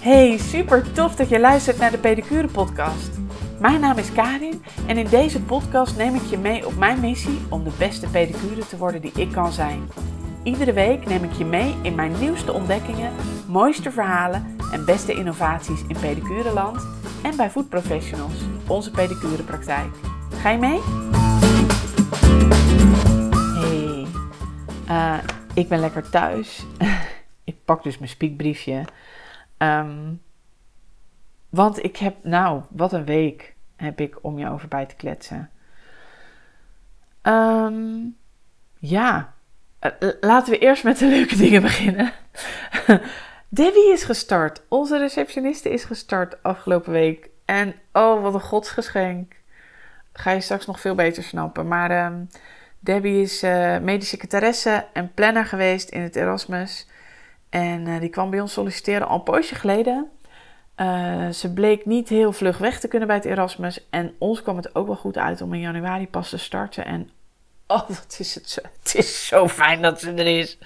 Hey, super tof dat je luistert naar de Pedicure Podcast. Mijn naam is Karin en in deze podcast neem ik je mee op mijn missie om de beste pedicure te worden die ik kan zijn. Iedere week neem ik je mee in mijn nieuwste ontdekkingen, mooiste verhalen en beste innovaties in pedicureland en bij Food Professionals, onze pedicurepraktijk. Ga je mee? Hey, uh, ik ben lekker thuis. pak dus mijn spiekbriefje. Um, want ik heb, nou, wat een week heb ik om je over bij te kletsen. Um, ja, uh, laten we eerst met de leuke dingen beginnen. Debbie is gestart. Onze receptioniste is gestart afgelopen week. En oh, wat een godsgeschenk. Ga je straks nog veel beter snappen. Maar um, Debbie is uh, medische secretaresse en planner geweest in het Erasmus. En uh, die kwam bij ons solliciteren al een poosje geleden. Uh, ze bleek niet heel vlug weg te kunnen bij het Erasmus. En ons kwam het ook wel goed uit om in januari pas te starten. En oh, wat is het zo, het is zo fijn dat ze er is.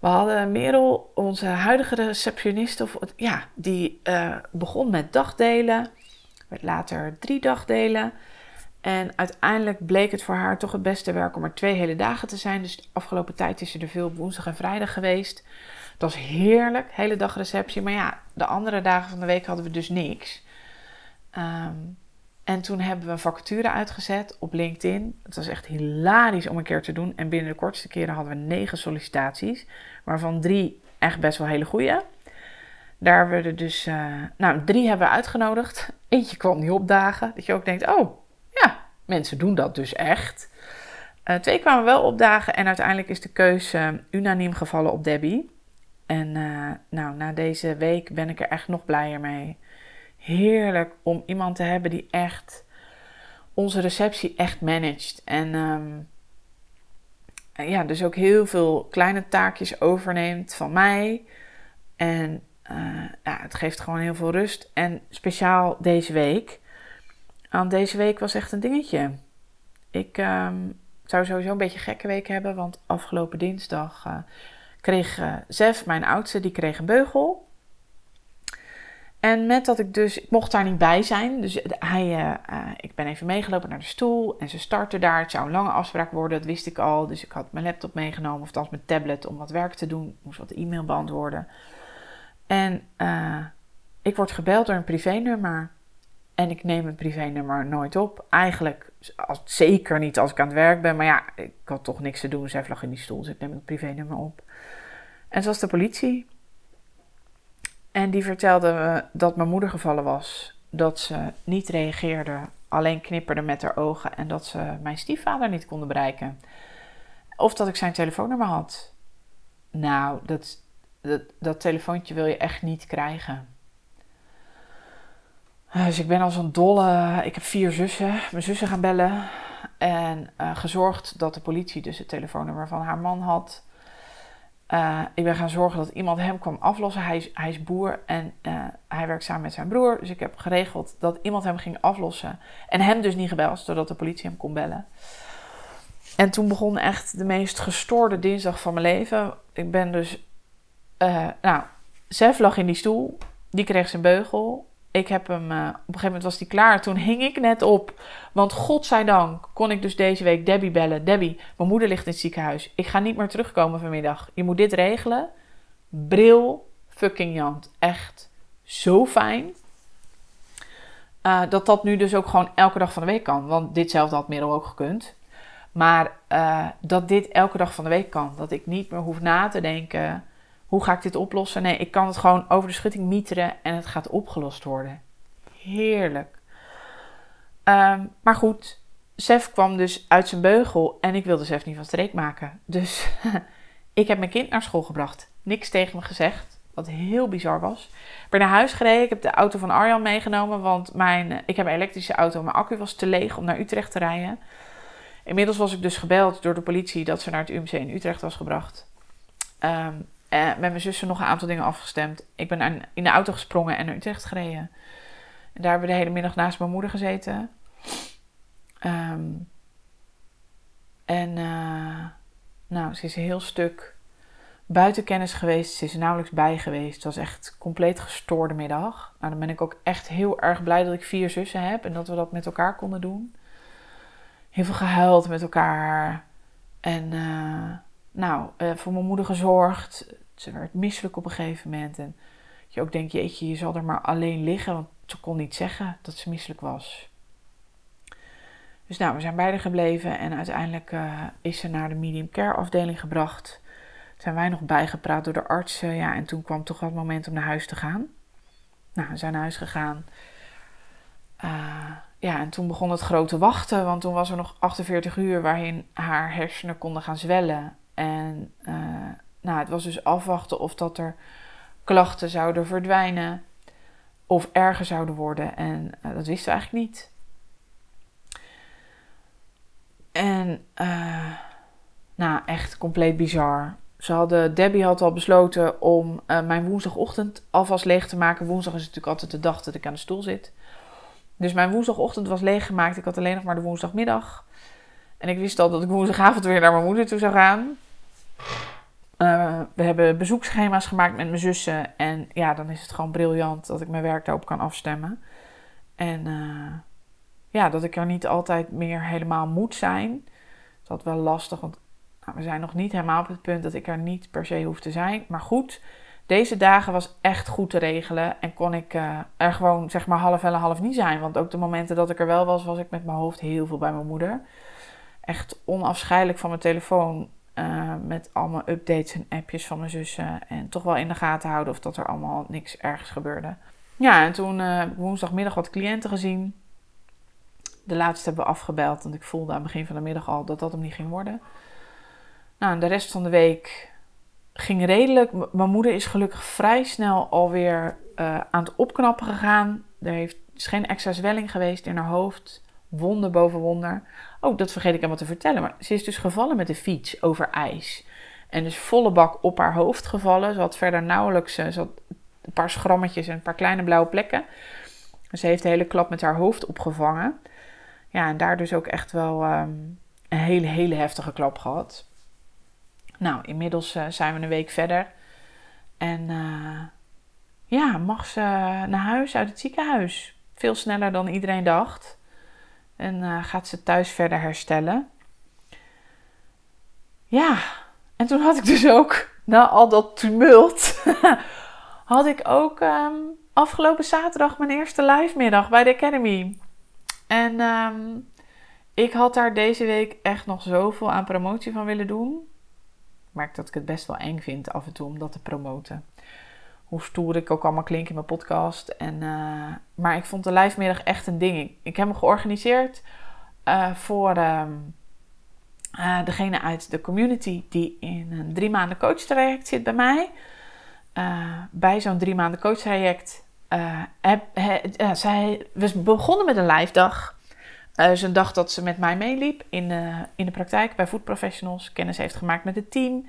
We hadden Merel, onze huidige receptioniste, of, ja, die uh, begon met dagdelen. Werd later drie dagdelen. En uiteindelijk bleek het voor haar toch het beste werk om er twee hele dagen te zijn. Dus de afgelopen tijd is ze er veel woensdag en vrijdag geweest. Dat was heerlijk, hele dag receptie. Maar ja, de andere dagen van de week hadden we dus niks. Um, en toen hebben we een vacature uitgezet op LinkedIn. Het was echt hilarisch om een keer te doen. En binnen de kortste keren hadden we negen sollicitaties. Waarvan drie echt best wel hele goede. Daar werden dus, uh, nou, drie hebben we uitgenodigd. Eentje kwam niet opdagen. Dat je ook denkt, oh, ja, mensen doen dat dus echt. Uh, twee kwamen wel opdagen en uiteindelijk is de keuze unaniem gevallen op Debbie. En uh, nou, na deze week ben ik er echt nog blijer mee. Heerlijk om iemand te hebben die echt onze receptie echt managt. En um, ja, dus ook heel veel kleine taakjes overneemt van mij. En uh, ja, het geeft gewoon heel veel rust. En speciaal deze week. Want deze week was echt een dingetje. Ik um, zou sowieso een beetje gekke week hebben. Want afgelopen dinsdag uh, kreeg uh, Zef, mijn oudste, die kreeg een beugel. En met dat ik dus, ik mocht daar niet bij zijn. Dus hij, uh, uh, ik ben even meegelopen naar de stoel en ze startte daar. Het zou een lange afspraak worden, dat wist ik al. Dus ik had mijn laptop meegenomen, of althans mijn tablet, om wat werk te doen. Ik moest wat e-mail beantwoorden. En ik word gebeld door een privénummer. En ik neem het privénummer nooit op. Eigenlijk, als, zeker niet als ik aan het werk ben. Maar ja, ik had toch niks te doen. Zij lag in die stoel, dus ik neem het privénummer op. En het was de politie. En die vertelde me dat mijn moeder gevallen was. Dat ze niet reageerde, alleen knipperde met haar ogen. En dat ze mijn stiefvader niet konden bereiken. Of dat ik zijn telefoonnummer had. Nou, dat, dat, dat telefoontje wil je echt niet krijgen. Dus ik ben als een dolle. Ik heb vier zussen. Mijn zussen gaan bellen. En uh, gezorgd dat de politie dus het telefoonnummer van haar man had. Uh, ik ben gaan zorgen dat iemand hem kwam aflossen. Hij is, hij is boer en uh, hij werkt samen met zijn broer. Dus ik heb geregeld dat iemand hem ging aflossen. En hem dus niet gebeld, zodat de politie hem kon bellen. En toen begon echt de meest gestoorde dinsdag van mijn leven. Ik ben dus... Uh, nou, Zef lag in die stoel. Die kreeg zijn beugel. Ik heb hem, uh, op een gegeven moment was hij klaar. Toen hing ik net op. Want godzijdank kon ik dus deze week Debbie bellen. Debbie, mijn moeder ligt in het ziekenhuis. Ik ga niet meer terugkomen vanmiddag. Je moet dit regelen. Bril, fucking Jant. Echt zo fijn. Uh, dat dat nu dus ook gewoon elke dag van de week kan. Want ditzelfde had Merel ook gekund. Maar uh, dat dit elke dag van de week kan. Dat ik niet meer hoef na te denken hoe ga ik dit oplossen? Nee, ik kan het gewoon over de schutting mieteren en het gaat opgelost worden. Heerlijk. Um, maar goed, Sef kwam dus uit zijn beugel en ik wilde Sef niet van streek maken. Dus ik heb mijn kind naar school gebracht. Niks tegen me gezegd, wat heel bizar was. Ik ben naar huis gereden, ik heb de auto van Arjan meegenomen, want mijn, ik heb een elektrische auto, mijn accu was te leeg om naar Utrecht te rijden. Inmiddels was ik dus gebeld door de politie dat ze naar het UMC in Utrecht was gebracht. Um, uh, met mijn zussen nog een aantal dingen afgestemd. Ik ben in de auto gesprongen en naar Utrecht gereden. En daar hebben we de hele middag naast mijn moeder gezeten. Um, en uh, nou, ze is een heel stuk buitenkennis geweest. Ze is er nauwelijks bij geweest. Het was echt compleet gestoorde middag. Nou, dan ben ik ook echt heel erg blij dat ik vier zussen heb en dat we dat met elkaar konden doen. Heel veel gehuild met elkaar. En uh, nou, voor mijn moeder gezorgd. Ze werd misselijk op een gegeven moment. En je ook denkt, jeetje, je zal er maar alleen liggen. Want ze kon niet zeggen dat ze misselijk was. Dus nou, we zijn beide gebleven. En uiteindelijk uh, is ze naar de medium care afdeling gebracht zijn wij nog bijgepraat door de arts. ja, en toen kwam toch wel het moment om naar huis te gaan. Nou, we zijn naar huis gegaan. Uh, ja, en toen begon het grote wachten, want toen was er nog 48 uur waarin haar hersenen konden gaan zwellen. En uh, nou, het was dus afwachten of dat er klachten zouden verdwijnen of erger zouden worden. En uh, dat wisten we eigenlijk niet. En nou, echt compleet bizar. Ze hadden, Debbie had al besloten om uh, mijn woensdagochtend alvast leeg te maken. Woensdag is natuurlijk altijd de dag dat ik aan de stoel zit. Dus mijn woensdagochtend was leeggemaakt. Ik had alleen nog maar de woensdagmiddag. En ik wist al dat ik woensdagavond weer naar mijn moeder toe zou gaan. Uh, we hebben bezoekschema's gemaakt met mijn zussen. En ja, dan is het gewoon briljant dat ik mijn werk daarop kan afstemmen. En uh, ja, dat ik er niet altijd meer helemaal moet zijn. Dat wel lastig, want nou, we zijn nog niet helemaal op het punt dat ik er niet per se hoef te zijn. Maar goed, deze dagen was echt goed te regelen. En kon ik uh, er gewoon zeg maar half en half niet zijn. Want ook de momenten dat ik er wel was, was ik met mijn hoofd heel veel bij mijn moeder. Echt onafscheidelijk van mijn telefoon. Uh, met allemaal updates en appjes van mijn zussen. En toch wel in de gaten houden of dat er allemaal niks ergens gebeurde. Ja, en toen uh, woensdagmiddag wat cliënten gezien. De laatste hebben we afgebeld. Want ik voelde aan het begin van de middag al dat dat hem niet ging worden. Nou, de rest van de week ging redelijk. mijn moeder is gelukkig vrij snel alweer uh, aan het opknappen gegaan. Er heeft, is geen extra zwelling geweest in haar hoofd. Wonder boven wonder. Oh, dat vergeet ik helemaal te vertellen. Maar ze is dus gevallen met de fiets over ijs. En dus volle bak op haar hoofd gevallen. Ze had verder nauwelijks eh, ze had een paar schrammetjes en een paar kleine blauwe plekken. Ze heeft de hele klap met haar hoofd opgevangen. Ja, en daar dus ook echt wel um, een hele, hele heftige klap gehad. Nou, inmiddels uh, zijn we een week verder. En uh, ja, mag ze naar huis uit het ziekenhuis. Veel sneller dan iedereen dacht. En uh, gaat ze thuis verder herstellen. Ja, en toen had ik dus ook, na al dat tumult, had ik ook um, afgelopen zaterdag mijn eerste live middag bij de Academy. En um, ik had daar deze week echt nog zoveel aan promotie van willen doen merk dat ik het best wel eng vind af en toe om dat te promoten. Hoe stoer ik ook allemaal klink in mijn podcast. En, uh, maar ik vond de lijfmiddag echt een ding. Ik, heb hem georganiseerd uh, voor uh, degene uit de community die in een drie maanden coachtraject zit bij mij. bij zo'n drie maanden coachtraject. Heb, he, zij, we begonnen met een live dag. Dus een dag dat ze met mij meeliep in in de praktijk bij Food Professionals. Kennis heeft gemaakt met het team.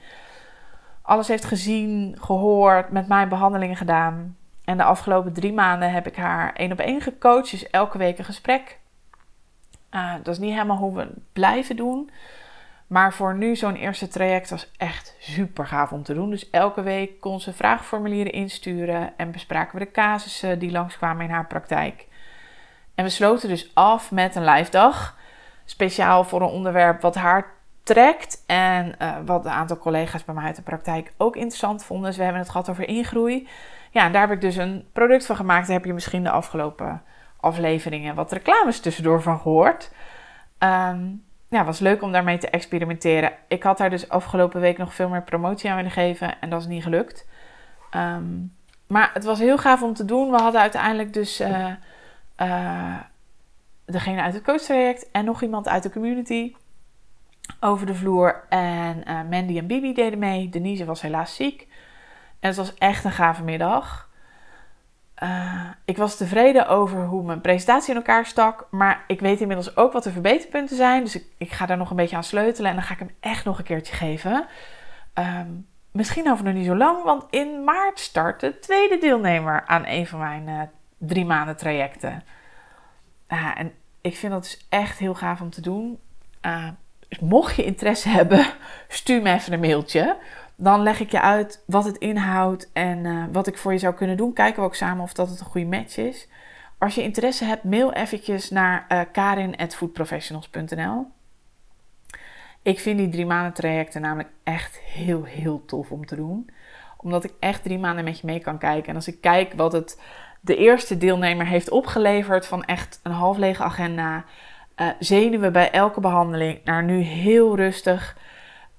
Alles heeft gezien, gehoord, met mij behandelingen gedaan. En de afgelopen drie maanden heb ik haar één op één gecoacht. Dus elke week een gesprek. Uh, dat is niet helemaal hoe we het blijven doen. Maar voor nu zo'n eerste traject was echt super gaaf om te doen. Dus elke week kon ze vraagformulieren insturen. En bespraken we de casussen die langskwamen in haar praktijk. En we sloten dus af met een live dag. Speciaal voor een onderwerp wat haar trekt. En uh, wat een aantal collega's bij mij uit de praktijk ook interessant vonden. Dus we hebben het gehad over ingroei. Ja, daar heb ik dus een product van gemaakt. Daar heb je misschien de afgelopen afleveringen wat reclames tussendoor van gehoord. Um, ja, was leuk om daarmee te experimenteren. Ik had daar dus afgelopen week nog veel meer promotie aan willen geven. En dat is niet gelukt. Um, maar het was heel gaaf om te doen. We hadden uiteindelijk dus... Uh, uh, degene uit het coachtraject en nog iemand uit de community over de vloer. En uh, Mandy en Bibi deden mee. Denise was helaas ziek. En het was echt een gave middag. Uh, ik was tevreden over hoe mijn presentatie in elkaar stak. Maar ik weet inmiddels ook wat de verbeterpunten zijn. Dus ik, ik ga daar nog een beetje aan sleutelen. En dan ga ik hem echt nog een keertje geven. Um, misschien over nog niet zo lang. Want in maart start de tweede deelnemer aan een van mijn uh, drie maanden trajecten. En ik vind dat dus echt heel gaaf om te doen. Mocht je interesse hebben, stuur me even een mailtje. dan leg ik je uit wat het inhoudt en eh, wat ik voor je zou kunnen doen. Kijken we ook samen of dat het een goede match is. Als je interesse hebt, mail eventjes naar uh, karin.foodprofessionals.nl Ik vind die drie maanden trajecten namelijk echt heel, heel tof om te doen. Omdat ik echt drie maanden met je mee kan kijken. En als ik kijk wat het de eerste deelnemer heeft opgeleverd van echt een half lege agenda... Uh, zenuwen bij elke behandeling naar nu heel rustig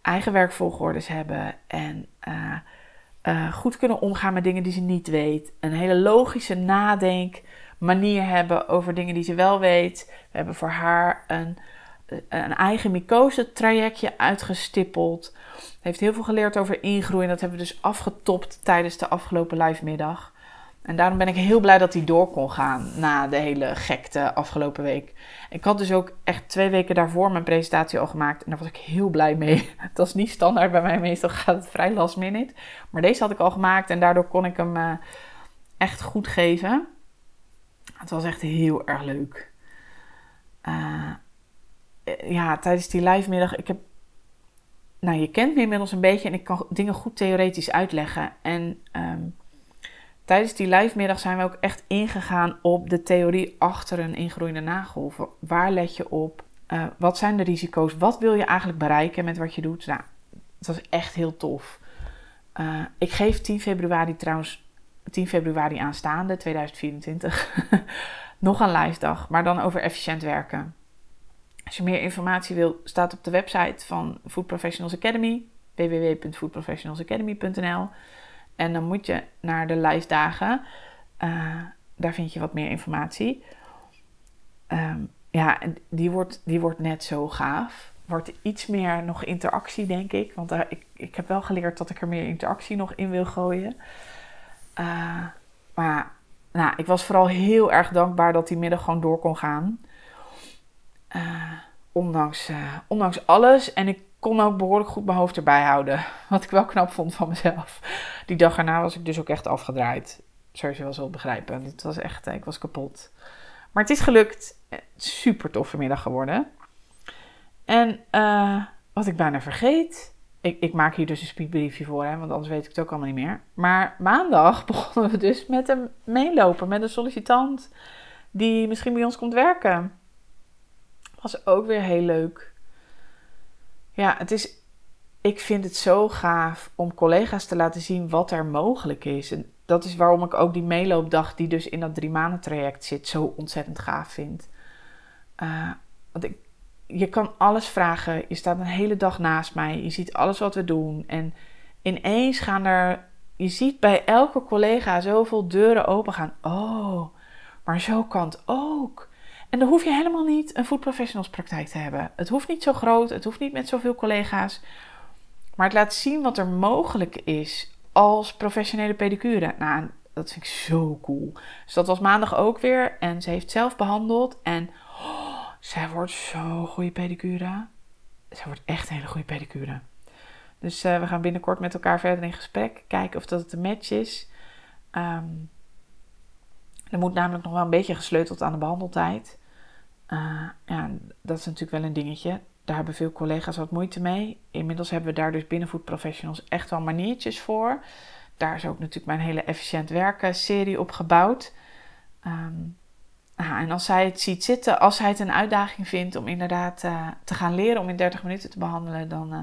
eigen werkvolgordes hebben en uh, uh, goed kunnen omgaan met dingen die ze niet weet. Een hele logische nadenk manier hebben over dingen die ze wel weet. We hebben voor haar een, een eigen mycose trajectje uitgestippeld. Heeft heel veel geleerd over ingroeien. Dat hebben we dus afgetopt tijdens de afgelopen live middag. En daarom ben ik heel blij dat hij door kon gaan na de hele gekte afgelopen week. Ik had dus ook echt twee weken daarvoor mijn presentatie al gemaakt. En daar was ik heel blij mee. Dat is niet standaard bij mij. Meestal gaat het vrij last minute. Maar deze had ik al gemaakt en daardoor kon ik hem uh, echt goed geven. Het was echt heel erg leuk. Uh, ja, tijdens die live middag. Ik heb. Nou, je kent me inmiddels een beetje en ik kan dingen goed theoretisch uitleggen. En. Um, Tijdens die live middag zijn we ook echt ingegaan op de theorie achter een ingroeiende nagel. Waar let je op? Uh, wat zijn de risico's? Wat wil je eigenlijk bereiken met wat je doet? Nou, het was echt heel tof. Uh, ik geef 10 februari trouwens, 10 februari aanstaande, 2024, nog een live dag, maar dan over efficiënt werken. Als je meer informatie wil, staat op de website van Food Professionals Academy, www.foodprofessionalsacademy.nl. En dan moet je naar de live dagen. Uh, daar vind je wat meer informatie. Um, ja, die wordt, die wordt net zo gaaf. Wordt iets meer nog interactie, denk ik. Want uh, ik, ik heb wel geleerd dat ik er meer interactie nog in wil gooien. Uh, maar nou, ik was vooral heel erg dankbaar dat die middag gewoon door kon gaan. ondanks, ondanks alles. En ik kon ook behoorlijk goed mijn hoofd erbij houden. Wat ik wel knap vond van mezelf. Die dag erna was ik dus ook echt afgedraaid. Zoals je wel zult begrijpen. Het was echt, ik was kapot. Maar het is gelukt. Super toffe middag geworden. En uh, wat ik bijna vergeet. Ik, ik, maak hier dus een speedbriefje voor, hè, want anders weet ik het ook allemaal niet meer. Maar maandag begonnen we dus met een meeloper, met een sollicitant die misschien bij ons komt werken. Was ook weer heel leuk. Ja, het is, ik vind het zo gaaf om collega's te laten zien wat er mogelijk is. En dat is waarom ik ook die meeloopdag, die dus in dat drie maanden traject zit, zo ontzettend gaaf vind. Uh, want je kan alles vragen. Je staat een hele dag naast mij. Je ziet alles wat we doen. En ineens gaan er. Je ziet bij elke collega zoveel deuren open gaan. Oh, maar zo kan het ook. En dan hoef je helemaal niet een food professionals praktijk te hebben. Het hoeft niet zo groot, het hoeft niet met zoveel collega's. Maar het laat zien wat er mogelijk is als professionele pedicure. Nou, dat vind ik zo cool. Dus dat was maandag ook weer. En ze heeft zelf behandeld. En oh, zij wordt zo'n goede pedicure. Zij wordt echt een hele goede pedicure. Dus uh, we gaan binnenkort met elkaar verder in gesprek. Kijken of dat het een match is. Um, er moet namelijk nog wel een beetje gesleuteld aan de behandeltijd. Uh, ja, dat is natuurlijk wel een dingetje. Daar hebben veel collega's wat moeite mee. Inmiddels hebben we daar dus binnen Food Professionals echt wel maniertjes voor. Daar is ook natuurlijk mijn hele efficiënt werken serie op gebouwd. Um, en als zij het ziet zitten, als zij het een uitdaging vindt om inderdaad uh, te gaan leren om in 30 minuten te behandelen, dan uh,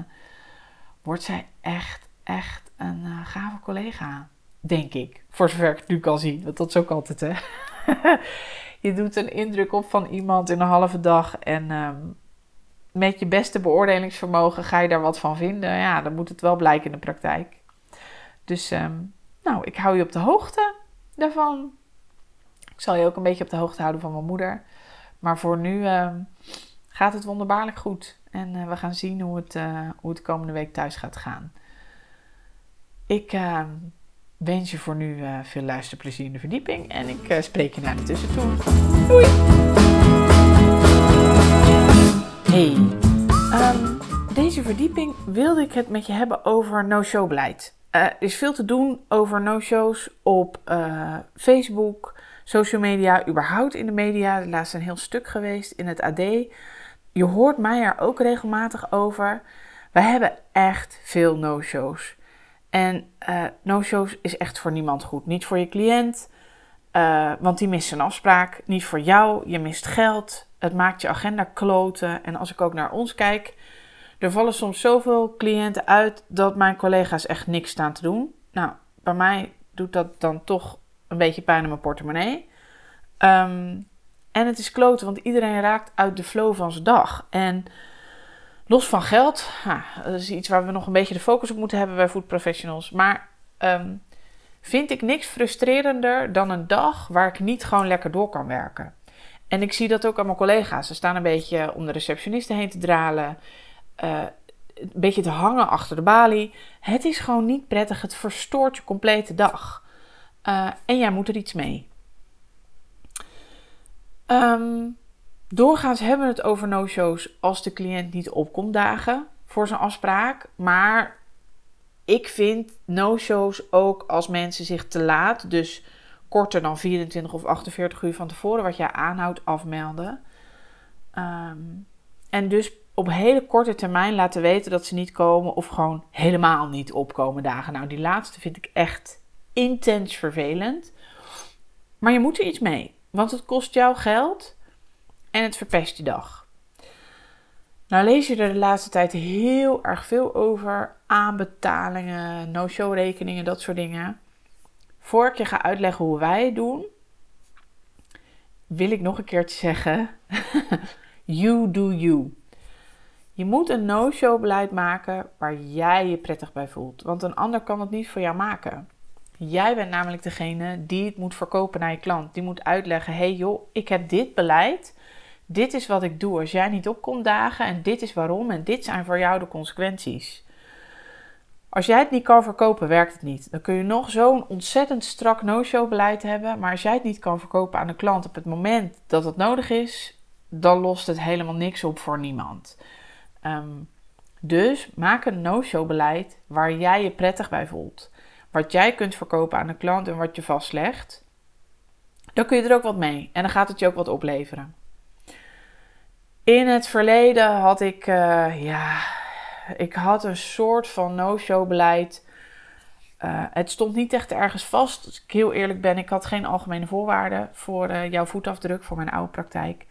wordt zij echt, echt een gave collega. Denk ik. Voor zover ik het nu kan zien. Want dat is ook altijd, hè. je doet een indruk op van iemand in een halve dag en um, met je beste beoordelingsvermogen ga je daar wat van vinden. Ja, dan moet het wel blijken in de praktijk. Dus, um, nou, ik hou je op de hoogte daarvan. Ik zal je ook een beetje op de hoogte houden van mijn moeder. Maar voor nu um, gaat het wonderbaarlijk goed. En uh, we gaan zien hoe het, uh, hoe het komende week thuis gaat gaan. Ik wens je voor nu uh, veel luisterplezier in de verdieping. En ik uh, spreek je naar de tussentoe. Doei! Hey, um, deze verdieping wilde ik het met je hebben over no-show beleid. Er is veel te doen over no-shows op Facebook, social media, überhaupt in de media. Er laatst een heel stuk geweest in het AD. Je hoort mij er ook regelmatig over. We hebben echt veel no-shows. En uh, no-shows is echt voor niemand goed. Niet voor je cliënt, uh, want die mist een afspraak. Niet voor jou, je mist geld. Het maakt je agenda kloten. En als ik ook naar ons kijk, er vallen soms zoveel cliënten uit dat mijn collega's echt niks staan te doen. Nou, bij mij doet dat dan toch een beetje pijn in mijn portemonnee. Um, en het is kloten, want iedereen raakt uit de flow van zijn dag. En los van geld, dat is iets waar we nog een beetje de focus op moeten hebben bij food professionals. Maar um, vind ik niks frustrerender dan een dag waar ik niet gewoon lekker door kan werken. En ik zie dat ook aan mijn collega's. Ze staan een beetje om de receptionisten heen te dralen. Uh, een beetje te hangen achter de balie. Het is gewoon niet prettig. Het verstoort je complete dag. Uh, en jij moet er iets mee. Um, doorgaans hebben we het over no-shows als de cliënt niet opkomt dagen voor zijn afspraak. Maar ik vind no-shows ook als mensen zich te laat, dus korter dan 24 of 48 uur van tevoren, wat jij aanhoudt, afmelden. Um, en dus op hele korte termijn laten weten dat ze niet komen of gewoon helemaal niet opkomen dagen. Nou, die laatste vind ik echt intens vervelend. Maar je moet er iets mee. Want het kost jou geld en het verpest je dag. Nou lees je er de laatste tijd heel erg veel over. Aanbetalingen, no-show rekeningen, dat soort dingen. Voor ik je ga uitleggen hoe wij het doen, wil ik nog een keertje zeggen: You do you. Je moet een no-show beleid maken waar jij je prettig bij voelt. Want een ander kan het niet voor jou maken. Jij bent namelijk degene die het moet verkopen naar je klant. Die moet uitleggen: hey joh, ik heb dit beleid. Dit is wat ik doe als jij niet opkomt dagen. En dit is waarom. En dit zijn voor jou de consequenties. Als jij het niet kan verkopen, werkt het niet. Dan kun je nog zo'n ontzettend strak no-show beleid hebben. Maar als jij het niet kan verkopen aan de klant op het moment dat het nodig is, dan lost het helemaal niks op voor niemand. Um, dus maak een no-show beleid waar jij je prettig bij voelt wat jij kunt verkopen aan de klant en wat je vastlegt, dan kun je er ook wat mee. En dan gaat het je ook wat opleveren. In het verleden had ik, uh, ja, ik had een soort van no-show beleid. Uh, het stond niet echt ergens vast. Als ik heel eerlijk ben, ik had geen algemene voorwaarden voor uh, jouw voetafdruk, voor mijn oude praktijk.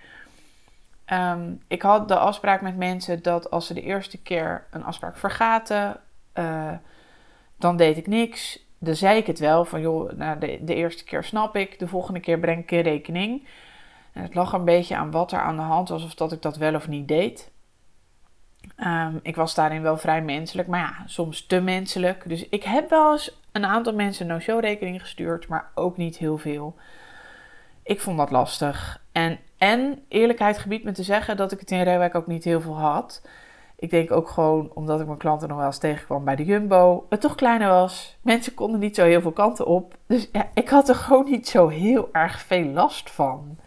Um, ik had de afspraak met mensen dat als ze de eerste keer een afspraak vergaten, dan deed ik niks. Dan zei ik het wel van joh, nou, de, de eerste keer snap ik, de volgende keer breng ik rekening. En het lag een beetje aan wat er aan de hand was of dat ik dat wel of niet deed. Um, ik was daarin wel vrij menselijk, maar ja, soms te menselijk. Dus ik heb wel eens een aantal mensen no-show rekening gestuurd, maar ook niet heel veel. Ik vond dat lastig. En, en eerlijkheid gebied me te zeggen dat ik het in Reewijk ook niet heel veel had. Ik denk ook gewoon omdat ik mijn klanten nog wel eens tegenkwam bij de Jumbo. Het toch kleiner was. Mensen konden niet zo heel veel kanten op. Dus ja, ik had er gewoon niet zo heel erg veel last van.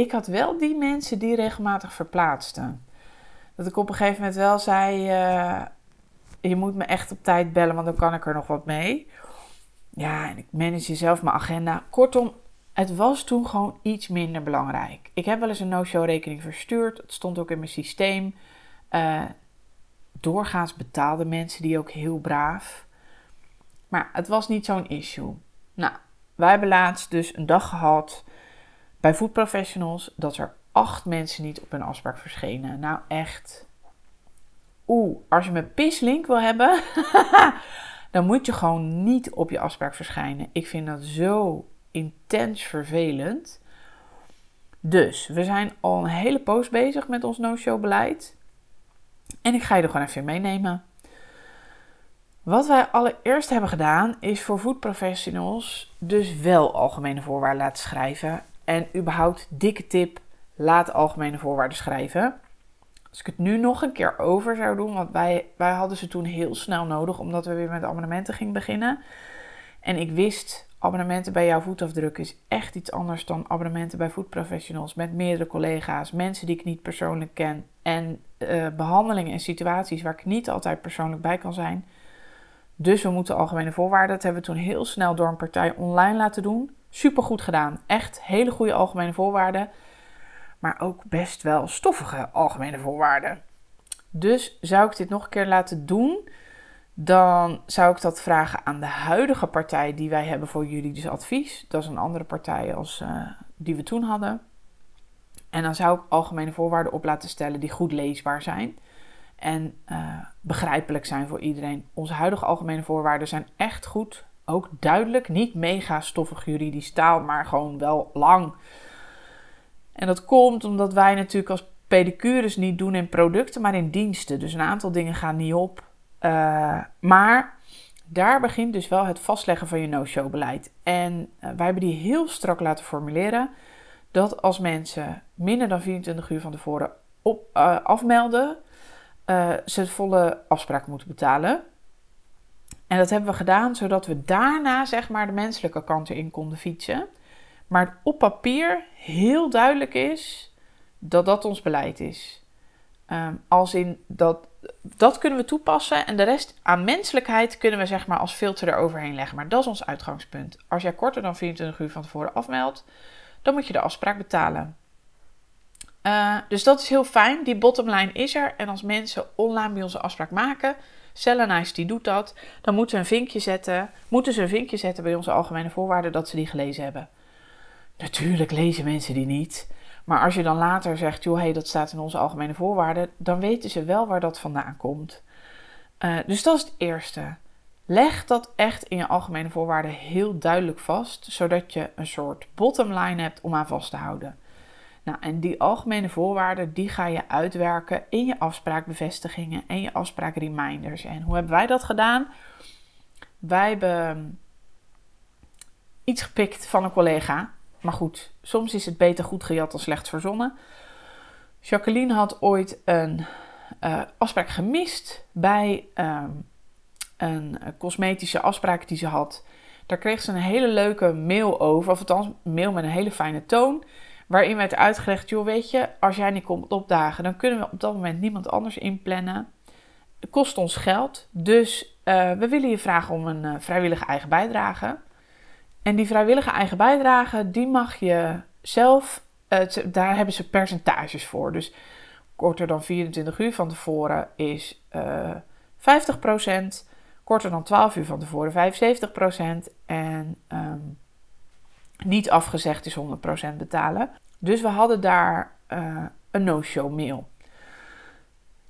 Ik had wel die mensen die regelmatig verplaatsten. Dat ik op een gegeven moment wel zei: uh, Je moet me echt op tijd bellen, want dan kan ik er nog wat mee. Ja, en ik manage zelf mijn agenda. Kortom, het was toen gewoon iets minder belangrijk. Ik heb wel eens een no-show rekening verstuurd. Het stond ook in mijn systeem. Uh, doorgaans betaalde mensen die ook heel braaf. Maar het was niet zo'n issue. Nou, wij hebben laatst dus een dag gehad bij Food Professionals dat er acht mensen niet op een afspraak verschenen. Nou, echt. Oeh, als je mijn pislink wil hebben, dan moet je gewoon niet op je afspraak verschijnen. Ik vind dat zo intens vervelend. Dus we zijn al een hele poos bezig met ons no-show beleid. En ik ga je er gewoon even meenemen. Wat wij allereerst hebben gedaan is voor food professionals dus wel algemene voorwaarden laten schrijven. En überhaupt dikke tip, laat algemene voorwaarden schrijven. Als ik het nu nog een keer over zou doen, want wij, wij hadden ze toen heel snel nodig omdat we weer met abonnementen gingen beginnen. En ik wist, abonnementen bij jouw voetafdruk is echt iets anders dan abonnementen bij food professionals met meerdere collega's, mensen die ik niet persoonlijk ken en uh, behandelingen en situaties waar ik niet altijd persoonlijk bij kan zijn. Dus we moeten algemene voorwaarden. Dat hebben we toen heel snel door een partij online laten doen. Super goed gedaan. Echt hele goede algemene voorwaarden. Maar ook best wel stoffige algemene voorwaarden. Dus zou ik dit nog een keer laten doen. dan zou ik dat vragen aan de huidige partij die wij hebben voor juridisch advies. Dat is een andere partij als uh, die we toen hadden. En dan zou ik algemene voorwaarden op laten stellen die goed leesbaar zijn en uh, begrijpelijk zijn voor iedereen. Onze huidige algemene voorwaarden zijn echt goed, ook duidelijk, niet mega stoffig juridisch taal, maar gewoon wel lang. En dat komt omdat wij natuurlijk als pedicures niet doen in producten, maar in diensten. Dus een aantal dingen gaan niet op. Uh, maar daar begint dus wel het vastleggen van je no-show beleid. En uh, wij hebben die heel strak laten formuleren dat als mensen minder dan 24 uur van tevoren op, uh, afmelden, ze het volle afspraak moeten betalen. En dat hebben we gedaan zodat we daarna zeg maar de menselijke kant erin konden fietsen. Maar op papier heel duidelijk is dat dat ons beleid is. Um, als in dat, dat kunnen we toepassen en de rest aan menselijkheid kunnen we zeg maar als filter eroverheen leggen. Maar dat is ons uitgangspunt. Als jij korter dan 24 uur van tevoren afmeldt, dan moet je de afspraak betalen. Uh, dus dat is heel fijn. Die bottomline is er. En als mensen online bij onze afspraak maken, Cellenise die doet dat, dan moeten, we een vinkje zetten, moeten ze een vinkje zetten bij onze algemene voorwaarden dat ze die gelezen hebben. Natuurlijk lezen mensen die niet. Maar als je dan later zegt, joh, hey, dat staat in onze algemene voorwaarden, dan weten ze wel waar dat vandaan komt. Uh, dus dat is het eerste. Leg dat echt in je algemene voorwaarden heel duidelijk vast, zodat je een soort bottomline hebt om aan vast te houden. Nou, en die algemene voorwaarden, die ga je uitwerken in je afspraakbevestigingen en je afspraakreminders. En hoe hebben wij dat gedaan? Wij hebben iets gepikt van een collega maar goed, soms is het beter goed gejat dan slecht verzonnen. Jacqueline had ooit een uh, afspraak gemist bij uh, een cosmetische afspraak die ze had. Daar kreeg ze een hele leuke mail over, of althans mail met een hele fijne toon. Waarin werd uitgelegd, joh weet je, als jij niet komt opdagen, dan kunnen we op dat moment niemand anders inplannen. Het kost ons geld, dus uh, we willen je vragen om een uh, vrijwillige eigen bijdrage. En die vrijwillige eigen bijdrage, die mag je zelf, uh, daar hebben ze percentages voor. Dus korter dan 24 uur van tevoren is uh, eh, 50%, korter dan 12 uur van tevoren 75% en um, niet afgezegd is 100% betalen. Dus we hadden daar uh, een no-show mail.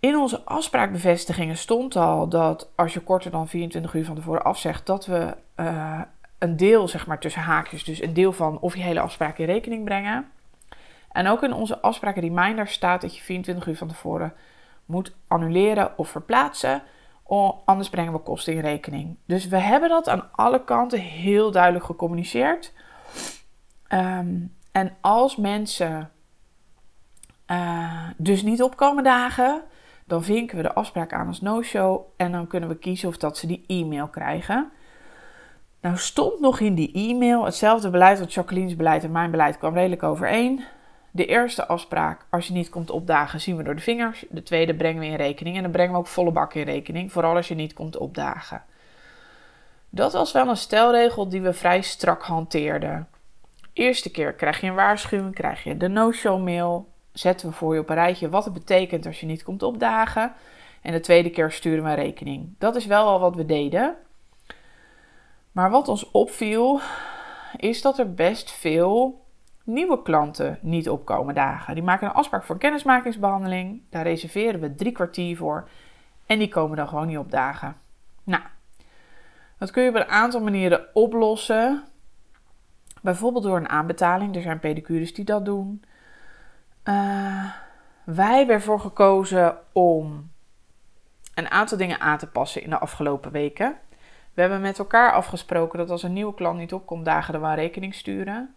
In onze afspraakbevestigingen stond al dat als je korter dan 24 uur van tevoren afzegt, dat we uh, een deel, zeg maar tussen haakjes, dus een deel van of je hele afspraak in rekening brengen. En ook in onze afspraken reminder staat dat je 24 uur van tevoren moet annuleren of verplaatsen. Anders brengen we kosten in rekening. Dus we hebben dat aan alle kanten heel duidelijk gecommuniceerd. Um, en als mensen uh, dus niet opkomen dagen, dan vinken we de afspraak aan als no-show. En dan kunnen we kiezen of dat ze die e-mail krijgen. Nou stond nog in die e-mail hetzelfde beleid, want Jacqueline's beleid en mijn beleid kwam redelijk overeen. De eerste afspraak, als je niet komt opdagen, zien we door de vingers. De tweede brengen we in rekening en dan brengen we ook volle bak in rekening, vooral als je niet komt opdagen. Dat was wel een stelregel die we vrij strak hanteerden. Eerste keer krijg je een waarschuwing, krijg je de no-show mail, zetten we voor je op een rijtje wat het betekent als je niet komt opdagen. En de tweede keer sturen we een rekening. Dat is wel al wat we deden. Maar wat ons opviel, is dat er best veel nieuwe klanten niet opkomen dagen. Die maken een afspraak voor kennismakingsbehandeling. Daar reserveren we drie kwartier voor. En die komen dan gewoon niet op dagen. Nou, dat kun je op een aantal manieren oplossen. Bijvoorbeeld door een aanbetaling. Er zijn pedicures die dat doen. Uh, wij hebben ervoor gekozen om een aantal dingen aan te passen in de afgelopen weken. We hebben met elkaar afgesproken dat als een nieuwe klant niet opkomt, dagen er wel rekening sturen.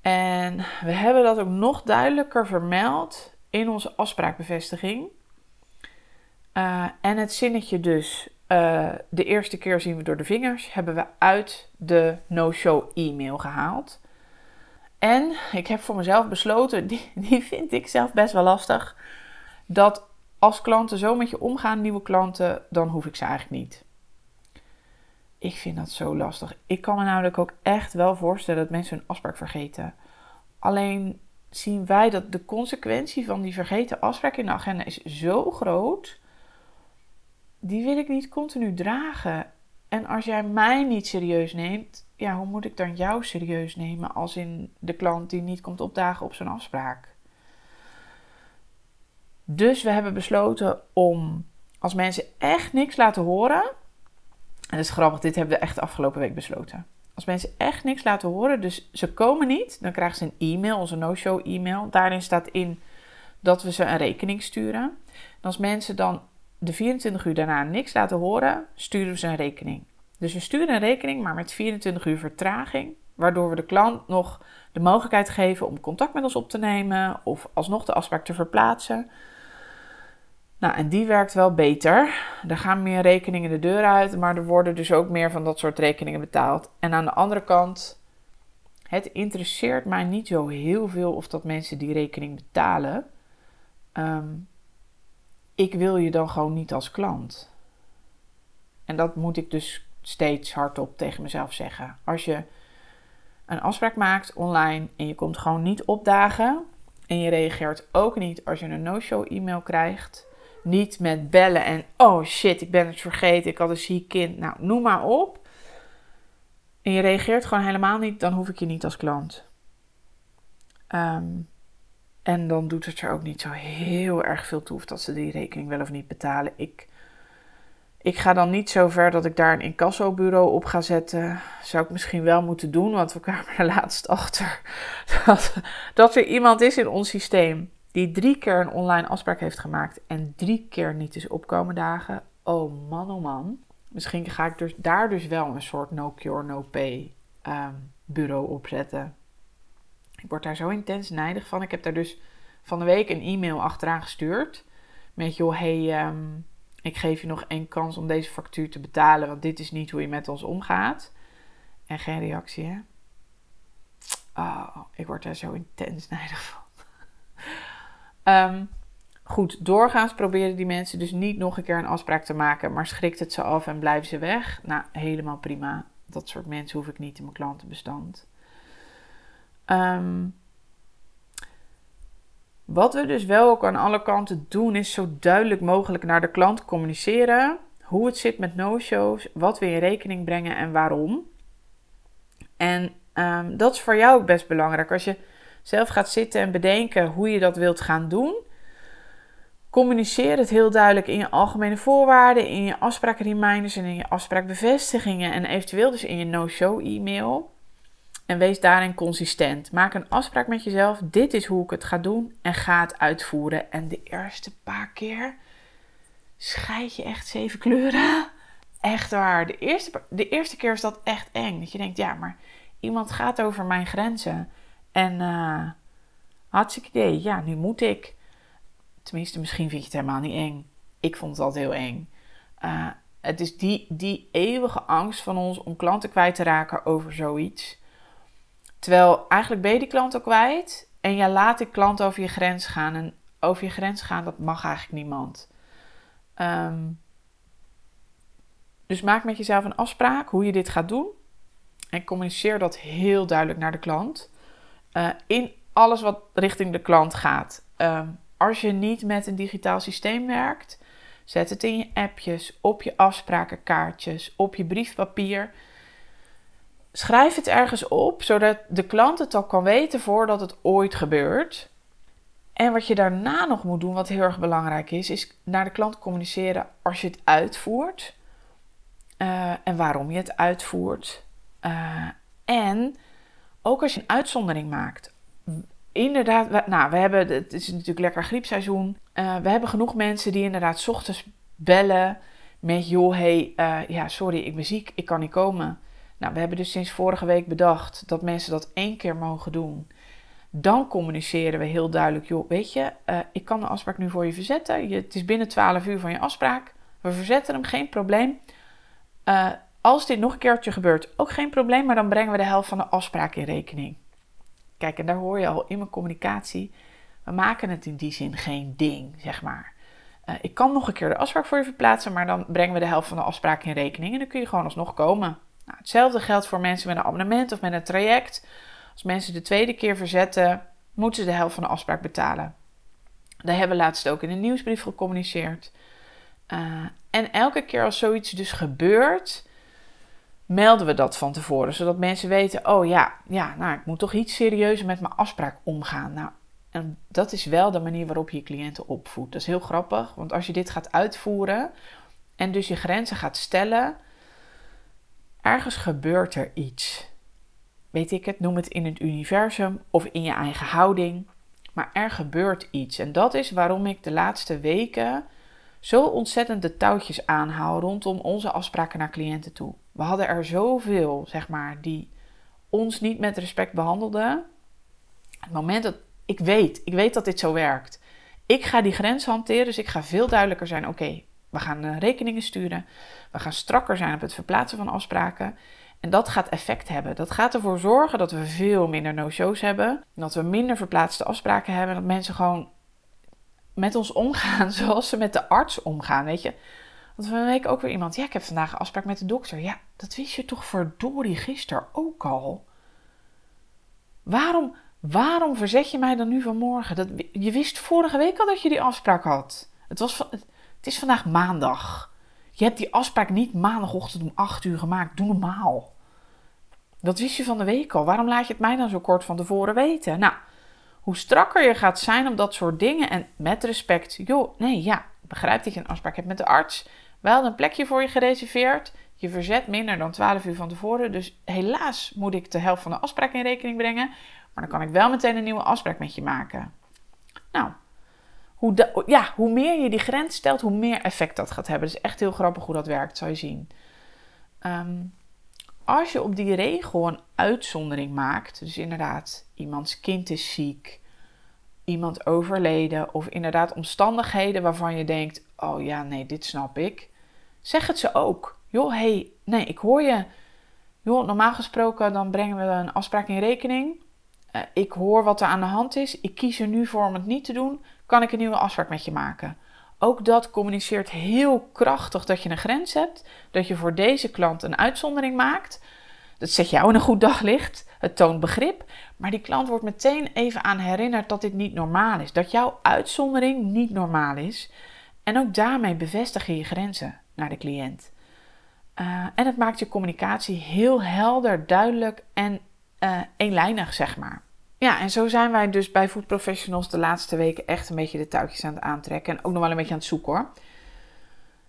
En we hebben dat ook nog duidelijker vermeld in onze afspraakbevestiging. Uh, en het zinnetje dus, uh, de eerste keer zien we door de vingers, hebben we uit de no-show e-mail gehaald. En ik heb voor mezelf besloten, die, die vind ik zelf best wel lastig, dat als klanten zo met je omgaan, nieuwe klanten, dan hoef ik ze eigenlijk niet. Ik vind dat zo lastig. Ik kan me namelijk ook echt wel voorstellen dat mensen hun afspraak vergeten. Alleen zien wij dat de consequentie van die vergeten afspraak in de agenda is zo groot die wil ik niet continu dragen. En als jij mij niet serieus neemt, ja, hoe moet ik dan jou serieus nemen als in de klant die niet komt opdagen op zijn afspraak? Dus we hebben besloten om als mensen echt niks laten horen. En dat is grappig, dit hebben we echt afgelopen week besloten. Als mensen echt niks laten horen, dus ze komen niet, dan krijgen ze een e-mail, onze no-show e-mail. Daarin staat in dat we ze een rekening sturen. En als mensen dan de 24 uur daarna niks laten horen, sturen we ze een rekening. Dus we sturen een rekening, maar met 24 uur vertraging, waardoor we de klant nog de mogelijkheid geven om contact met ons op te nemen of alsnog de afspraak te verplaatsen. Nou, en die werkt wel beter. Er gaan meer rekeningen de deur uit, maar er worden dus ook meer van dat soort rekeningen betaald. En aan de andere kant, het interesseert mij niet zo heel veel of dat mensen die rekening betalen. Ehm, ik wil je dan gewoon niet als klant. En dat moet ik dus steeds hardop tegen mezelf zeggen. Als je een afspraak maakt online en je komt gewoon niet opdagen en je reageert ook niet als je een no-show e-mail krijgt, niet met bellen en oh shit, ik ben het vergeten, ik had een ziek kind, nou noem maar op. En je reageert gewoon helemaal niet, dan hoef ik je niet als klant. Ehm, en dan doet het er ook niet zo heel erg veel toe of dat ze die rekening wel of niet betalen. Ik, ik ga dan niet zo ver dat ik daar een incassobureau op ga zetten. Zou ik misschien wel moeten doen, want we kwamen er laatst achter dat, er iemand is in ons systeem die drie keer een online afspraak heeft gemaakt en drie keer niet is opkomen dagen. Oh man, oh man. Misschien ga ik dus daar dus wel een soort no cure, no pay um, bureau opzetten. Ik word daar zo intens nijdig van. Ik heb daar dus van de week een e-mail achteraan gestuurd. Met joh, hey, ehm, ik geef je nog één kans om deze factuur te betalen, want dit is niet hoe je met ons omgaat. En geen reactie, hè? Oh, ik word daar zo intens nijdig van. Um, goed, doorgaans proberen die mensen dus niet nog een keer een afspraak te maken, maar schrikt het ze af en blijven ze weg. Nou, helemaal prima. Dat soort mensen hoef ik niet in mijn klantenbestand. Um, wat we dus wel ook aan alle kanten doen, is zo duidelijk mogelijk naar de klant communiceren. Hoe het zit met no-shows, wat we in rekening brengen en waarom. En um, dat is voor jou ook best belangrijk. Als je zelf gaat zitten en bedenken hoe je dat wilt gaan doen. Communiceer het heel duidelijk in je algemene voorwaarden, in je afspraakreminders en in je afspraakbevestigingen en eventueel dus in je no-show e-mail. En wees daarin consistent. Maak een afspraak met jezelf. Dit is hoe ik het ga doen en ga het uitvoeren. En de eerste paar keer scheid je echt zeven kleuren. Echt waar. De eerste, de eerste keer is dat echt eng. Dat je denkt, ja, maar iemand gaat over mijn grenzen. En uh, hartstikke idee, ja, nu moet ik. Tenminste, misschien vind je het helemaal niet eng. Ik vond het altijd heel eng. Uh, het is die, die eeuwige angst van ons om klanten kwijt te raken over zoiets. Terwijl eigenlijk ben je die klant ook kwijt en je laat die klant over je grens gaan. En over je grens gaan, dat mag eigenlijk niemand. Um, dus maak met jezelf een afspraak hoe je dit gaat doen. En communiceer dat heel duidelijk naar de klant. Uh, in alles wat richting de klant gaat. Uh, als je niet met een digitaal systeem werkt, zet het in je appjes, op je afsprakenkaartjes, op je briefpapier. Schrijf het ergens op, zodat de klant het al kan weten voordat het ooit gebeurt. En wat je daarna nog moet doen, wat heel erg belangrijk is, is naar de klant communiceren als je het uitvoert. Uh, en waarom je het uitvoert. Uh, en ook als je een uitzondering maakt. Inderdaad, nou, we hebben, het is natuurlijk lekker griepseizoen. Uh, we hebben genoeg mensen die inderdaad ochtends bellen met: joh, hey, ja, sorry, ik ben ziek, ik kan niet komen. Nou, we hebben dus sinds vorige week bedacht dat mensen dat één keer mogen doen. Dan communiceren we heel duidelijk: joh, weet je, uh, ik kan de afspraak nu voor je verzetten. Je, het is binnen 12 uur van je afspraak. We verzetten hem, geen probleem. Als dit nog een keertje gebeurt, ook geen probleem, maar dan brengen we de helft van de afspraak in rekening. Kijk, en daar hoor je al in mijn communicatie. We maken het in die zin geen ding, zeg maar. Uh, ik kan nog een keer de afspraak voor je verplaatsen, maar dan brengen we de helft van de afspraak in rekening en dan kun je gewoon alsnog komen. Nou, hetzelfde geldt voor mensen met een abonnement of met een traject. Als mensen de tweede keer verzetten, moeten ze de helft van de afspraak betalen. Dat hebben we laatst ook in een nieuwsbrief gecommuniceerd. Uh, en elke keer als zoiets dus gebeurt, melden we dat van tevoren. Zodat mensen weten, oh ja, ja nou, ik moet toch iets serieuzer met mijn afspraak omgaan. Nou, en dat is wel de manier waarop je je cliënten opvoedt. Dat is heel grappig, want als je dit gaat uitvoeren en dus je grenzen gaat stellen, ergens gebeurt er iets. Weet ik het, noem het in het universum of in je eigen houding. Maar er gebeurt iets. En dat is waarom ik de laatste weken zo ontzettend de touwtjes aanhoud rondom onze afspraken naar cliënten toe. We hadden er zoveel, zeg maar, die ons niet met respect behandelden. Het moment dat ik weet, ik weet dat dit zo werkt. Ik ga die grens hanteren, dus ik ga veel duidelijker zijn. Oké, we gaan uh, rekeningen sturen. We gaan strakker zijn op het verplaatsen van afspraken. En dat gaat effect hebben. Dat gaat ervoor zorgen dat we veel minder no-shows hebben. Dat we minder verplaatste afspraken hebben. Dat mensen gewoon met ons omgaan zoals ze met de arts omgaan. Weet je, want van een week ook weer iemand. Ja, ik heb vandaag een afspraak met de dokter. Ja, dat wist je toch verdorie gisteren ook al? Waarom, waarom verzet je mij dan nu vanmorgen? Dat, je wist vorige week al dat je die afspraak had. Het, was, het is vandaag maandag. Je hebt die afspraak niet maandagochtend om 8 uur gemaakt. Doe normaal. Dat wist je van de week al. Waarom laat je het mij dan zo kort van tevoren weten? Nou, hoe strakker je gaat zijn op dat soort dingen en met respect. Joh, nee, ja, begrijp dat je een afspraak hebt met de arts. Wel een plekje voor je gereserveerd. Je verzet minder dan 12 uur van tevoren. Dus helaas moet ik de helft van de afspraak in rekening brengen. Maar dan kan ik wel meteen een nieuwe afspraak met je maken. Nou, hoe, ja, hoe meer je die grens stelt, hoe meer effect dat gaat hebben. Het is echt heel grappig hoe dat werkt, zal je zien. Ehm, als je op die regel een uitzondering maakt, dus inderdaad, iemands kind is ziek, iemand overleden of inderdaad omstandigheden waarvan je denkt: oh ja, nee, dit snap ik. Zeg het ze ook. Joh, hey, nee, ik hoor je. Joh, normaal gesproken dan brengen we een afspraak in rekening. Uh, ik hoor wat er aan de hand is. Ik kies er nu voor om het niet te doen. Kan ik een nieuwe afspraak met je maken? Ook dat communiceert heel krachtig dat je een grens hebt. Dat je voor deze klant een uitzondering maakt. Dat zet jou in een goed daglicht. Het toont begrip. Maar die klant wordt meteen even aan herinnerd dat dit niet normaal is. Dat jouw uitzondering niet normaal is. En ook daarmee bevestig je je grenzen naar de cliënt. Uh, en het maakt je communicatie heel helder, duidelijk en uh, eenlijnig, zeg maar. Ja, en zo zijn wij dus bij Food Professionals de laatste weken echt een beetje de touwtjes aan het aantrekken. En ook nog wel een beetje aan het zoeken hoor.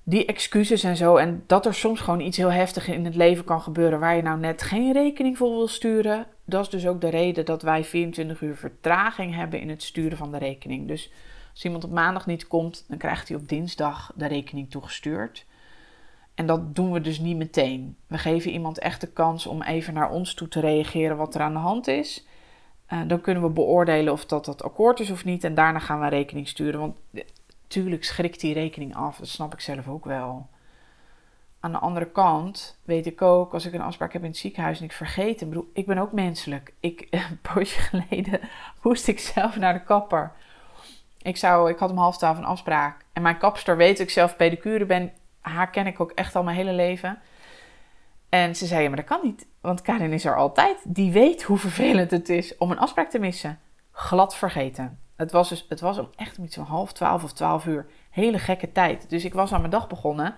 Die excuses en zo. En dat er soms gewoon iets heel heftigs in het leven kan gebeuren waar je nou net geen rekening voor wil sturen. Dat is dus ook de reden dat wij 24 uur vertraging hebben in het sturen van de rekening. Dus als iemand op maandag niet komt, dan krijgt hij op dinsdag de rekening toegestuurd. En dat doen we dus niet meteen. We geven iemand echt de kans om even naar ons toe te reageren wat er aan de hand is. Uh, dan kunnen we beoordelen of dat, dat akkoord is of niet. En daarna gaan we rekening sturen. Want natuurlijk schrikt die rekening af. Dat snap ik zelf ook wel. Aan de andere kant weet ik ook, als ik een afspraak heb in het ziekenhuis en ik vergeet hem. Bedoel, ik ben ook menselijk. Ik, een poosje geleden moest ik zelf naar de kapper. Ik, zou, ik had om half twaalf een afspraak. En mijn kapster weet ik zelf pedicure ben. Haar ken ik ook echt al mijn hele leven. En ze zei, ja, maar dat kan niet. Want Karin is er altijd. Die weet hoe vervelend het is om een afspraak te missen. Glad vergeten. Het was, dus, het was echt iets van half twaalf of twaalf uur. Hele gekke tijd. Dus ik was aan mijn dag begonnen.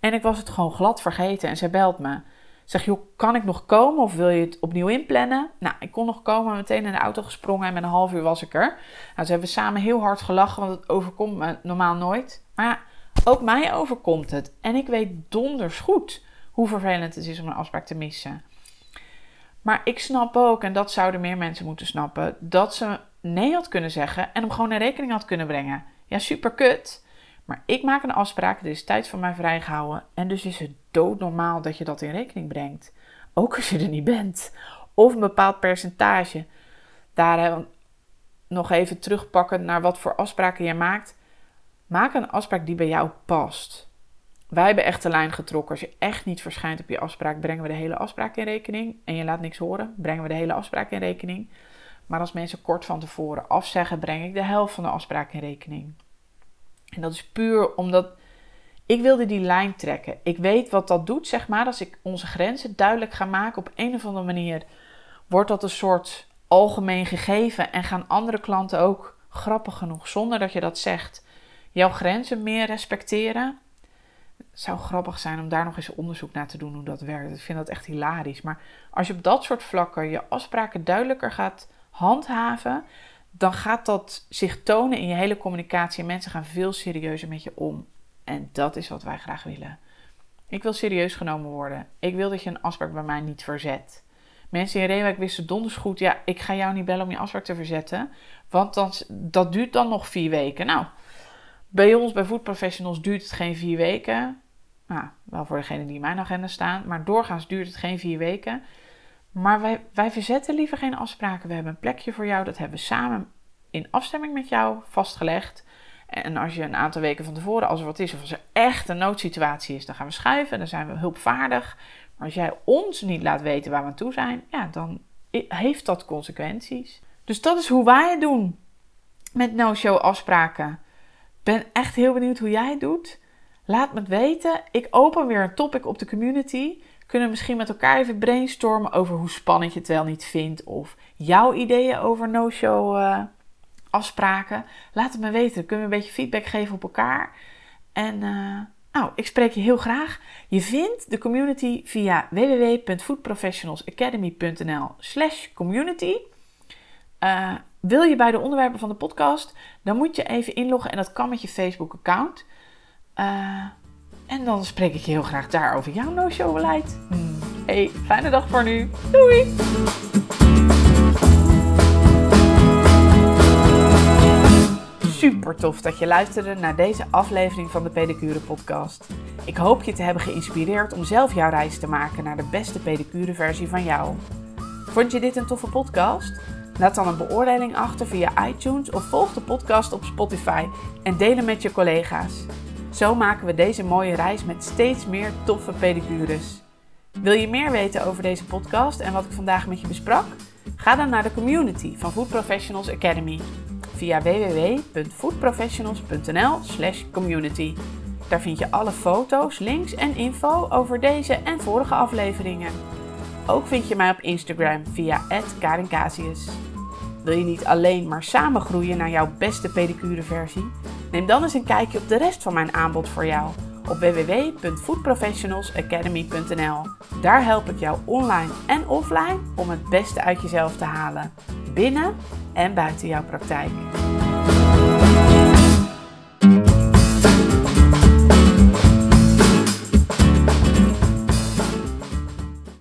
En ik was het gewoon glad vergeten. En zij belt me. Zeg, joh, kan ik nog komen of wil je het opnieuw inplannen? Nou, ik kon nog komen, meteen in de auto gesprongen en met een half uur was ik er. Nou, ze hebben samen heel hard gelachen, want het overkomt me normaal nooit. Maar ook mij overkomt het. En ik weet donders goed hoe vervelend het is om een afspraak te missen. Maar ik snap ook, en dat zouden meer mensen moeten snappen, dat ze nee had kunnen zeggen en hem gewoon in rekening had kunnen brengen. Ja, super kut. Maar ik maak een afspraak, er is tijd voor mij vrijgehouden. En dus is het doodnormaal dat je dat in rekening brengt. Ook als je er niet bent. Of een bepaald percentage. Daar nog even terugpakken naar wat voor afspraken je maakt. Maak een afspraak die bij jou past. Wij hebben echt de lijn getrokken. Als je echt niet verschijnt op je afspraak, brengen we de hele afspraak in rekening. En je laat niks horen, brengen we de hele afspraak in rekening. Maar als mensen kort van tevoren afzeggen, breng ik de helft van de afspraak in rekening. En dat is puur omdat ik wilde die lijn trekken. Ik weet wat dat doet, zeg maar. Als ik onze grenzen duidelijk ga maken op een of andere manier, wordt dat een soort algemeen gegeven. En gaan andere klanten ook, grappig genoeg, zonder dat je dat zegt, jouw grenzen meer respecteren. Zou grappig zijn om daar nog eens onderzoek naar te doen hoe dat werkt. Ik vind dat echt hilarisch. Maar als je op dat soort vlakken je afspraken duidelijker gaat handhaven, dan gaat dat zich tonen in je hele communicatie. En mensen gaan veel serieuzer met je om. En dat is wat wij graag willen. Ik wil serieus genomen worden. Ik wil dat je een afspraak bij mij niet verzet. Mensen in Reewijk wisten donders goed, ja, ik ga jou niet bellen om je afspraak te verzetten. Want dan, dat duurt dan nog vier weken. Nou, bij ons, bij Food Professionals, duurt het geen vier weken. Nou, wel voor degene die in mijn agenda staan. Maar doorgaans duurt het geen vier weken. Maar wij, wij verzetten liever geen afspraken. We hebben een plekje voor jou. Dat hebben we samen in afstemming met jou vastgelegd. En als je een aantal weken van tevoren, als er wat is, of als er echt een noodsituatie is, dan gaan we schuiven. Dan zijn we hulpvaardig. Maar als jij ons niet laat weten waar we aan toe zijn, ja, dan heeft dat consequenties. Dus dat is hoe wij het doen met no-show afspraken. Ben echt heel benieuwd hoe jij het doet. Laat me weten. Ik open weer een topic op de community. Kunnen we misschien met elkaar even brainstormen over hoe spannend je het wel niet vindt. Of jouw ideeën over no-show uh, afspraken. Laat het me weten. Dan kunnen we een beetje feedback geven op elkaar. En uh, nou, ik spreek je heel graag. Je vindt de community via www.foodprofessionalsacademy.nl slash community. Uh, wil je bij de onderwerpen van de podcast, dan moet je even inloggen en dat kan met je Facebook-account. Uh, en dan spreek ik je heel graag daar over jouw no-show beleid. Hmm. Hey, fijne dag voor nu. Doei! Super tof dat je luisterde naar deze aflevering van de Pedicure Podcast. Ik hoop je te hebben geïnspireerd om zelf jouw reis te maken naar de beste pedicure versie van jou. Vond je dit een toffe podcast? Laat dan een beoordeling achter via iTunes of volg de podcast op Spotify en deel hem met je collega's. Zo maken we deze mooie reis met steeds meer toffe pedicures. Wil je meer weten over deze podcast en wat ik vandaag met je besprak? Ga dan naar de community van Food Professionals Academy via www.foodprofessionals.nl/community. Daar vind je alle foto's, links en info over deze en vorige afleveringen. Ook vind je mij op Instagram via @karincasius. Wil je niet alleen maar samen groeien naar jouw beste pedicureversie? Neem dan eens een kijkje op de rest van mijn aanbod voor jou op www.foodprofessionalsacademy.nl. Daar help ik jou online en offline om het beste uit jezelf te halen, binnen en buiten jouw praktijk.